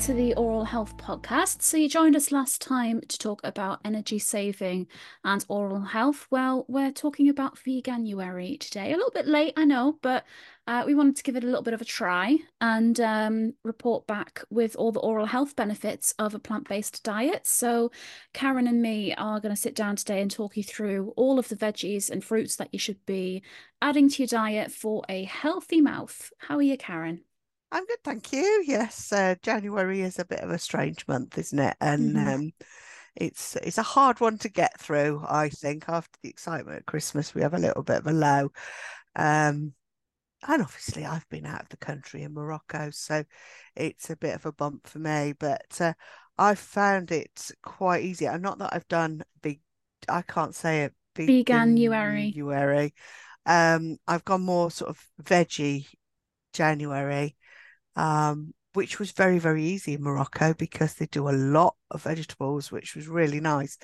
to the Oral Health Podcast. So, you joined us last time to talk about energy saving and oral health. Well, we're talking about Veganuary today. A little bit late, I know, but uh, we wanted to give it a little bit of a try and um, report back with all the oral health benefits of a plant based diet. So, Karen and me are going to sit down today and talk you through all of the veggies and fruits that you should be adding to your diet for a healthy mouth. How are you, Karen? I'm good, thank you. Yes, uh, January is a bit of a strange month, isn't it? And Mhm. um, it's it's a hard one to get through. I think after the excitement of Christmas, we have a little bit of a low. Um, and obviously, I've been out of the country in Morocco, so it's a bit of a bump for me. But uh, I've found it quite easy. And not that I've done big, I can't say it, Veganuary. Veganuary. Um, I've gone more sort of veggie January um, which was very, very easy in Morocco because they do a lot of vegetables, which was really nice.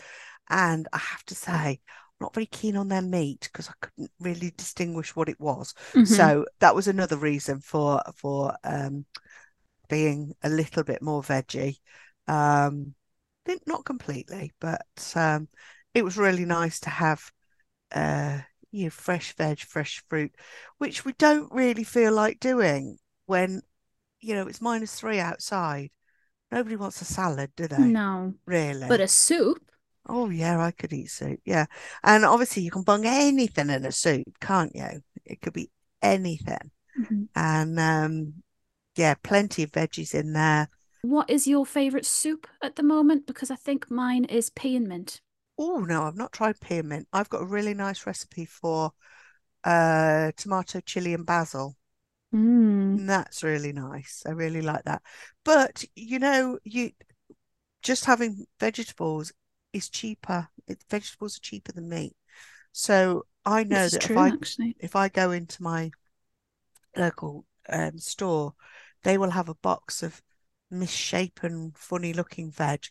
And I have to say, I'm not very keen on their meat because I couldn't really distinguish what it was. Mhm. So that was another reason for for um, being a little bit more veggie. Um, not completely, but um, it was really nice to have uh, you know, fresh veg, fresh fruit, which we don't really feel like doing when you know, it's minus three outside. Nobody wants a salad, do they? no, Really? but a soup. Oh, yeah, I could eat soup. Yeah. And obviously, you can bung anything in a soup, can't you? It could be anything. Mhm. And um, yeah, plenty of veggies in there. What is your favorite soup at the moment? Because I think mine is pea and mint. Oh, no, I've not tried peppermint. I've got a really nice recipe for uh, tomato, chili, and basil. Mm. And that's really nice. I really like that. But you know, you just having vegetables is cheaper. It, vegetables are cheaper than meat. So I know This that true, if I actually. if I go into my local um, store, they will have a box of misshapen, funny looking veg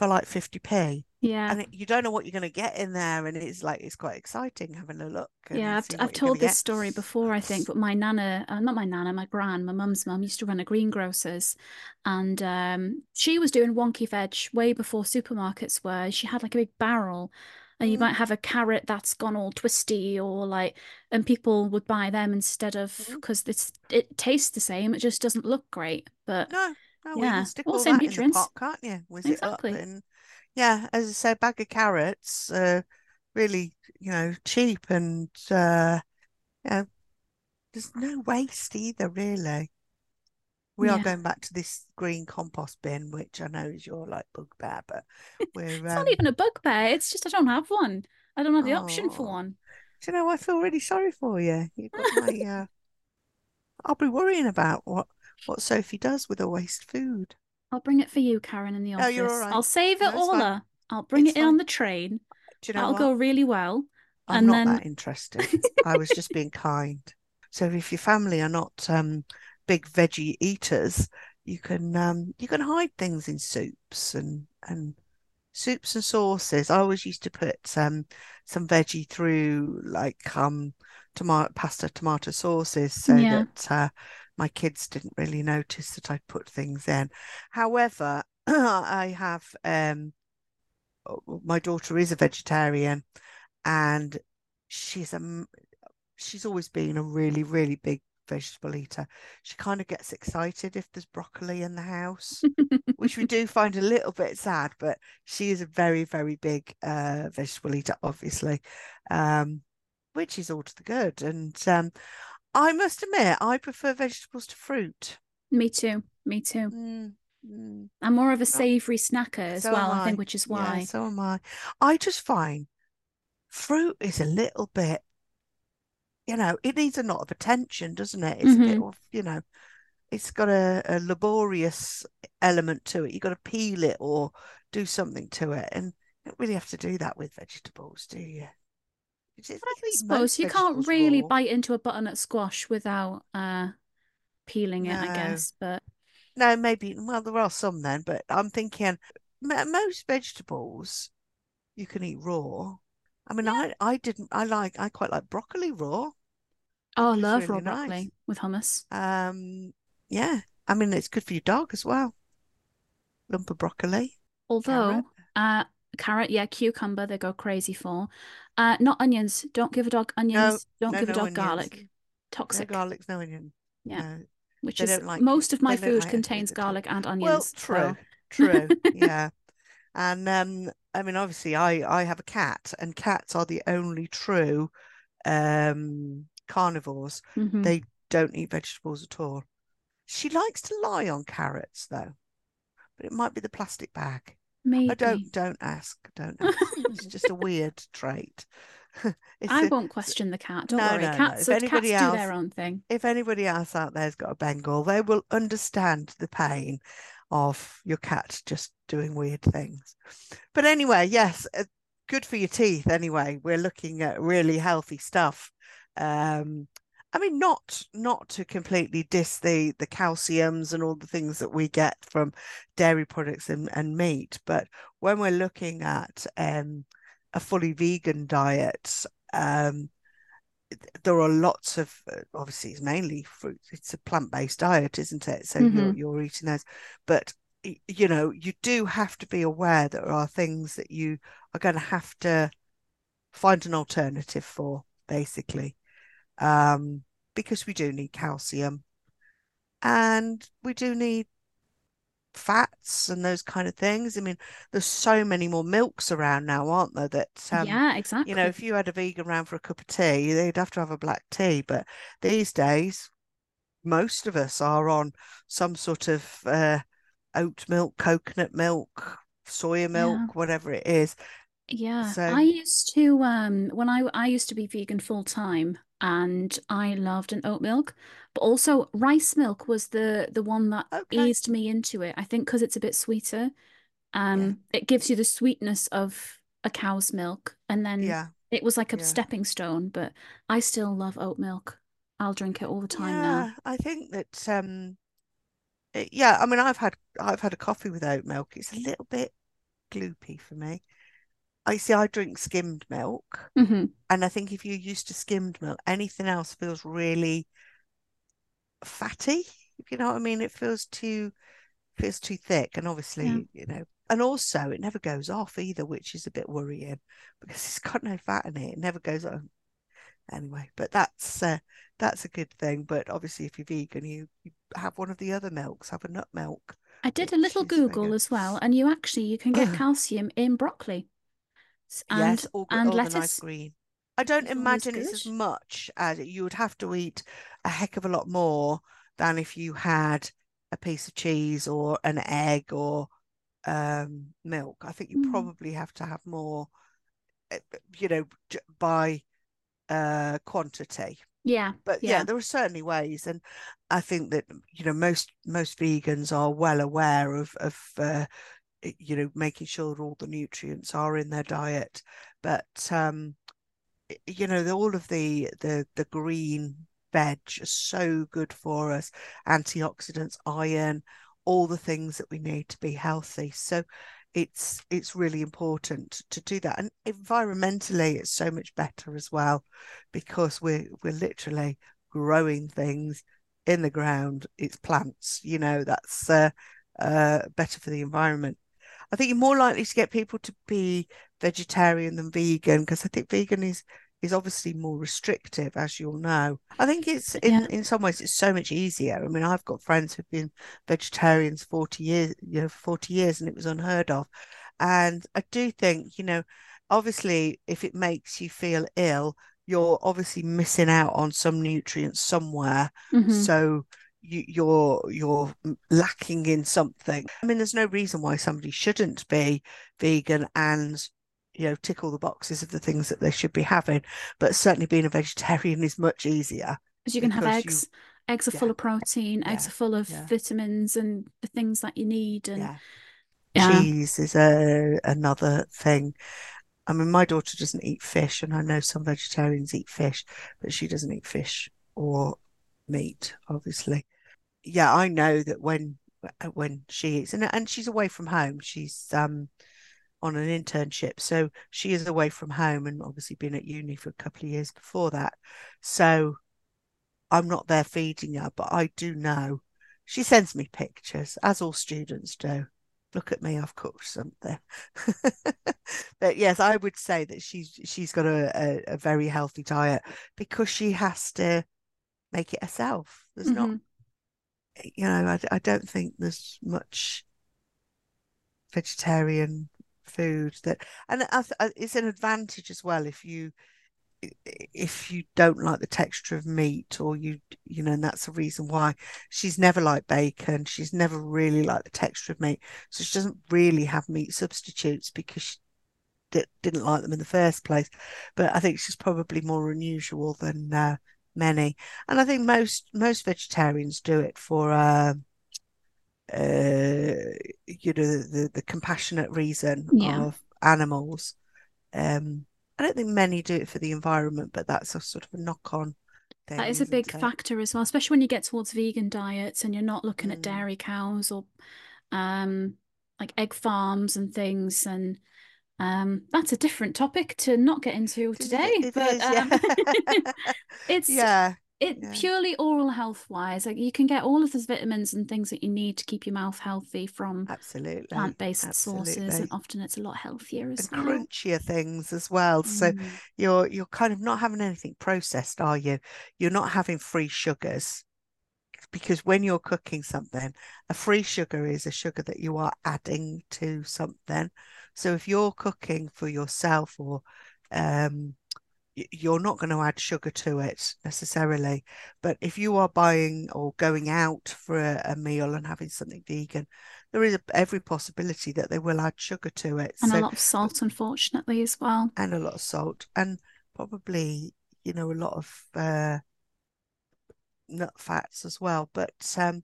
for like 50p. Yeah. And it, you don't know what you're going to get in there. And it's like, it's quite exciting having a look Yeah, I've, I've what you're going told this get. story before, I think, but my nana, uh, not my nana, my gran, my mum's mum used to run a greengrocers, and um, she was doing wonky veg way before supermarkets were. She had like a big barrel, and you Mm. might have a carrot that's gone all twisty, or like, and people would buy them instead of Mm. because it's it tastes the same, it just doesn't look great. But No, no, you yeah, can stick all that in the pot, can't you? Whiz it up Exactly. and yeah, as I say, bag of carrots, uh, really, you know, cheap and uh, you know, there's no waste either, really. We are going back to this green compost bin, which I know is your like bugbear, but we're it's not um even a bugbear. It's just I don't have one. I don't have the option for one. do you know, I feel really sorry for you. You've got my uh I'll be worrying about what what Sophie does with her waste food. I'll bring it for you, Karen, in the office. Oh, you're all office. I'll save it No, all fine. up. I'll bring It's it in on the train. Do you know That'll what? go really well. I'm And not then, that interested. I was just being kind. So if your family are not um, big veggie eaters, you can um, you can hide things in soups and and soups and sauces. I always used to put um, some veggie through like um, tomato pasta tomato sauces so yeah, that uh, my kids didn't really notice that I put things in. However, I have um, my daughter is a vegetarian and she's a she's always been a really really big vegetable eater she kind of gets excited if there's broccoli in the house which we do find a little bit sad but she is a very very big uh vegetable eater obviously um which is all to the good and um I must admit I prefer vegetables to fruit me too. Me too. mm, mm. I'm more of a savory snacker as so well, I think, which is yeah why. so am I I just find fruit is a little bit you know, it needs a lot of attention, doesn't it? It's a bit hmm of, you know, it's got a, a laborious element to it. You've got to peel it or do something to it. And you don't really have to do that with vegetables, do you? You I suppose you can't really bite into a butternut squash without uh peeling it, I guess. But no, maybe, well, there are some then, but I'm thinking most vegetables you can eat raw. I mean, yeah. I, I didn't, I like, I quite like broccoli raw. Oh, I love raw nice. broccoli with hummus. Um, yeah, I mean, it's good for your dog as well. lump of broccoli. Although, carrot. uh, carrot, yeah, cucumber, they go crazy for. Uh, not onions. Don't give a dog onions. No, Don't no, give a dog onions. garlic. Toxic. No garlic, no onion. Yeah. Which they is like, most of my food like contains garlic and onions. Well, true, so. true, yeah. And um, I mean, obviously, I I have a cat, and cats are the only true um carnivores. Mm-hmm. They don't eat vegetables at all. She likes to lie on carrots, though, but it might be the plastic bag. Maybe. I don't don't ask. Don't ask. it's just a weird trait. I a, won't question the cat. Don't no, worry. No, cats, no. If anybody cats else, do their own thing. If anybody else out there's got a Bengal, they will understand the pain of your cat just doing weird things. But anyway, yes, uh, good for your teeth. Anyway, we're looking at really healthy stuff. Um, I mean, not not to completely diss the the calciums and all the things that we get from dairy products and, and meat, but when we're looking at um, a fully vegan diet, um, there are lots of uh, obviously it's mainly fruit. It's a plant based diet, isn't it? So mm-hmm. you're you're eating those, but you know you do have to be aware that there are things that you are going to have to find an alternative for, basically um, because we do need calcium and we do need fats and those kind of things. I mean, there's so many more milks around now, aren't there? That um, yeah, exactly. You know, if you had a vegan round for a cup of tea, they'd have to have a black tea. But these days, most of us are on some sort of uh, oat milk, coconut milk, soya milk, yeah. whatever it is. Yeah, so... I used to um when I I used to be vegan full time and I loved an oat milk, but also rice milk was the the one that okay. eased me into it. I think because it's a bit sweeter. Um, yeah. it gives you the sweetness of a cow's milk, and then yeah. it was like a yeah. stepping stone. But I still love oat milk. I'll drink it all the time yeah, now. I think that um, it, yeah. I mean, I've had I've had a coffee with oat milk. It's a little bit gloopy for me. I see I drink skimmed milk. Mm-hmm. And I think if you're used to skimmed milk, anything else feels really fatty. If you know what I mean, it feels too feels too thick. And obviously, yeah. you know, and also it never goes off either, which is a bit worrying because it's got no fat in it. It never goes on. Anyway, but that's uh, that's a good thing. But obviously, if you're vegan, you, you have one of the other milks, have a nut milk. I did a little Google as well, and you actually you can get calcium in broccoli and yes, and lettuce. nice green. I don't imagine it's as much as you would have to eat a heck of a lot more than if you had a piece of cheese or an egg or um, milk. I think you mm. probably have to have more, eh, you know, by uh, quantity. Yeah, but yeah. yeah. there are certainly ways, and I think that you know most most vegans are well aware of of uh, you know making sure all the nutrients are in their diet. But um you know the, all of the the the green veg are so good for us antioxidants iron all the things that we need to be healthy. So it's it's really important to do that. And environmentally it's so much better as well because we're we're literally growing things in the ground. It's plants you know that's uh, uh, better for the environment I think you're more likely to get people to be vegetarian than vegan because I think vegan is is obviously more restrictive, as you'll know. I think it's in, yeah. in some ways it's so much easier. I mean, I've got friends who've been vegetarians 40 years, you know, 40 years and it was unheard of. And I do think, you know, obviously if it makes you feel ill, you're obviously missing out on some nutrients somewhere. Mm-hmm. So you're you're lacking in something. I mean, there's no reason why somebody shouldn't be vegan and you know tick all the boxes of the things that they should be having. But certainly, being a vegetarian is much easier because you can have eggs. You, eggs are yeah, full of protein. Eggs are full of yeah. vitamins and the things that you need. And cheese is a another thing. I mean, my daughter doesn't eat fish, and I know some vegetarians eat fish, but she doesn't eat fish or meat, obviously. Yeah, I know that when uh, when she is and and she's away from home, she's um on an internship, so she is away from home and obviously been at uni for a couple of years before that. So I'm not there feeding her, but I do know she sends me pictures, as all students do. look at me, I've cooked something. but yes, I would say that she's she's got a, a, a, very healthy diet because she has to make it herself. There's mm-hmm. not, you know, I, I don't think there's much vegetarian food that, and it's an advantage as well if you if you don't like the texture of meat or you you know and that's the reason why. She's never liked bacon. She's never really liked the texture of meat. So she doesn't really have meat substitutes because she d- didn't like them in the first place. But i think she's probably more unusual than uh, many and i think most most vegetarians do it for uh, uh you know the the compassionate reason yeah. of animals um I don't think many do it for the environment, but that's a sort of a knock on. Thing, that is a big it? factor as well, especially when you get towards vegan diets and you're not looking mm. at dairy cows or um, like egg farms and things. And um, that's a different topic to not get into today. It, it but is, um, yeah. it's yeah, it yeah. purely oral health wise like you can get all of those vitamins and things that you need to keep your mouth healthy from absolutely plant-based absolutely. sources and often it's a lot healthier as and well crunchier things as well mm. so you're you're kind of not having anything processed are you you're not having free sugars because when you're cooking something a free sugar is a sugar that you are adding to something so if you're cooking for yourself or um you're not going to add sugar to it necessarily. But if you are buying or going out for a, a meal and having something vegan, there is a, every possibility that they will add sugar to it. And so, a lot of salt, unfortunately, as well. And a lot of salt. And probably, you know, a lot of uh, nut fats as well. But, um,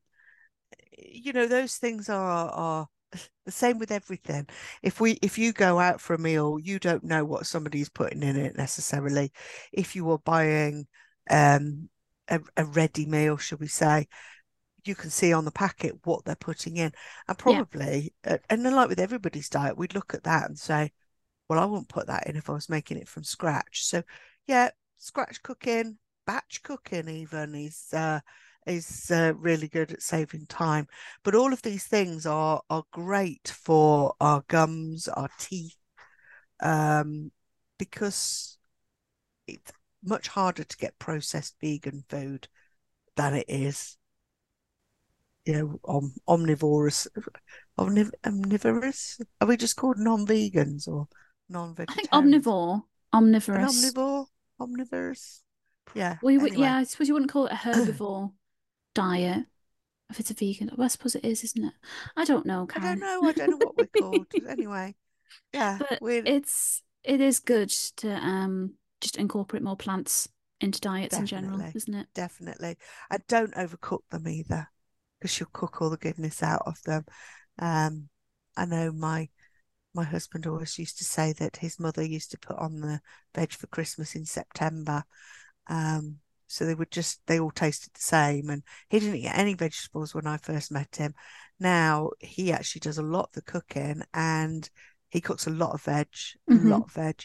you know, those things are, are the same with everything if we if you go out for a meal you don't know what somebody's putting in it necessarily if you are buying um a, a ready meal should we say you can see on the packet what they're putting in and probably yeah. uh, and then like with everybody's diet we'd look at that and say well i wouldn't put that in if i was making it from scratch so yeah scratch cooking batch cooking even is uh is uh, really good at saving time. But all of these things are are great for our gums, our teeth, um, because it's much harder to get processed vegan food than it is, you know, om- omnivorous. Omniv- omnivorous? Are we just called non-vegans or non-vegetarians? I think omnivore, omnivorous. An omnivore, omnivorous. Yeah. We would, anyway. yeah. I suppose you wouldn't call it a herbivore diet. If it's a vegan, well, I suppose it is, isn't it? I don't know, Karen. I don't know. I don't know what we're called. anyway, yeah, but we're... it's it is good to um just incorporate more plants into diets Definitely. in general, isn't it? Definitely, and don't overcook them either, because you'll cook all the goodness out of them. Um, I know my my husband always used to say that his mother used to put on the veg for Christmas in September. Um, so they would just they all tasted the same and he didn't get any vegetables when i first met him now he actually does a lot of the cooking and he cooks a lot of veg mm-hmm. a lot of veg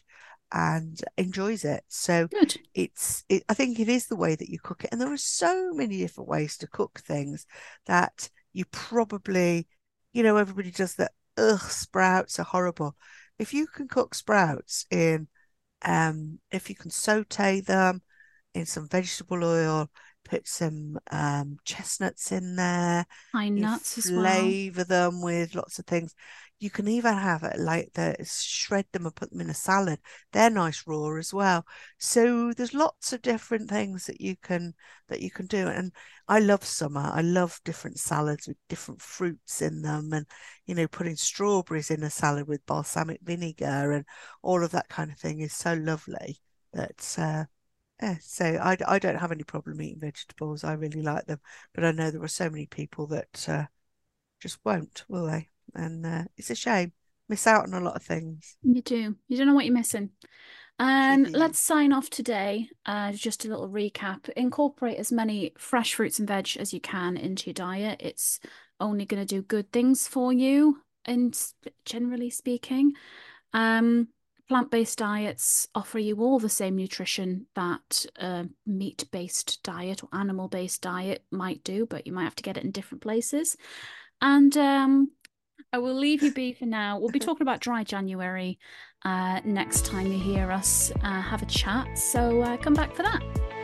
and enjoys it so Good. it's it, i think it is the way that you cook it and there are so many different ways to cook things that you probably you know everybody does that ugh sprouts are horrible if you can cook sprouts in um if you can saute them in some vegetable oil, put some um, chestnuts in there, pine nuts as well. Flavor them with lots of things. You can even have it like the shred them and put them in a salad. They're nice raw as well. So there's lots of different things that you can that you can do. And I love summer. I love different salads with different fruits in them, and you know, putting strawberries in a salad with balsamic vinegar and all of that kind of thing is so lovely. That uh, yeah, so I, I don't have any problem eating vegetables. I really like them, but I know there are so many people that uh, just won't, will they? And uh, it's a shame. Miss out on a lot of things. You do. You don't know what you're missing. And um, let's sign off today. Uh, just a little recap. Incorporate as many fresh fruits and veg as you can into your diet. It's only going to do good things for you, and generally speaking. Um, plant-based diets offer you all the same nutrition that a meat-based diet or animal-based diet might do, but you might have to get it in different places. And um, I will leave you be for now. We'll be talking about dry January uh, next time you hear us uh, have a chat. So uh, come back for that.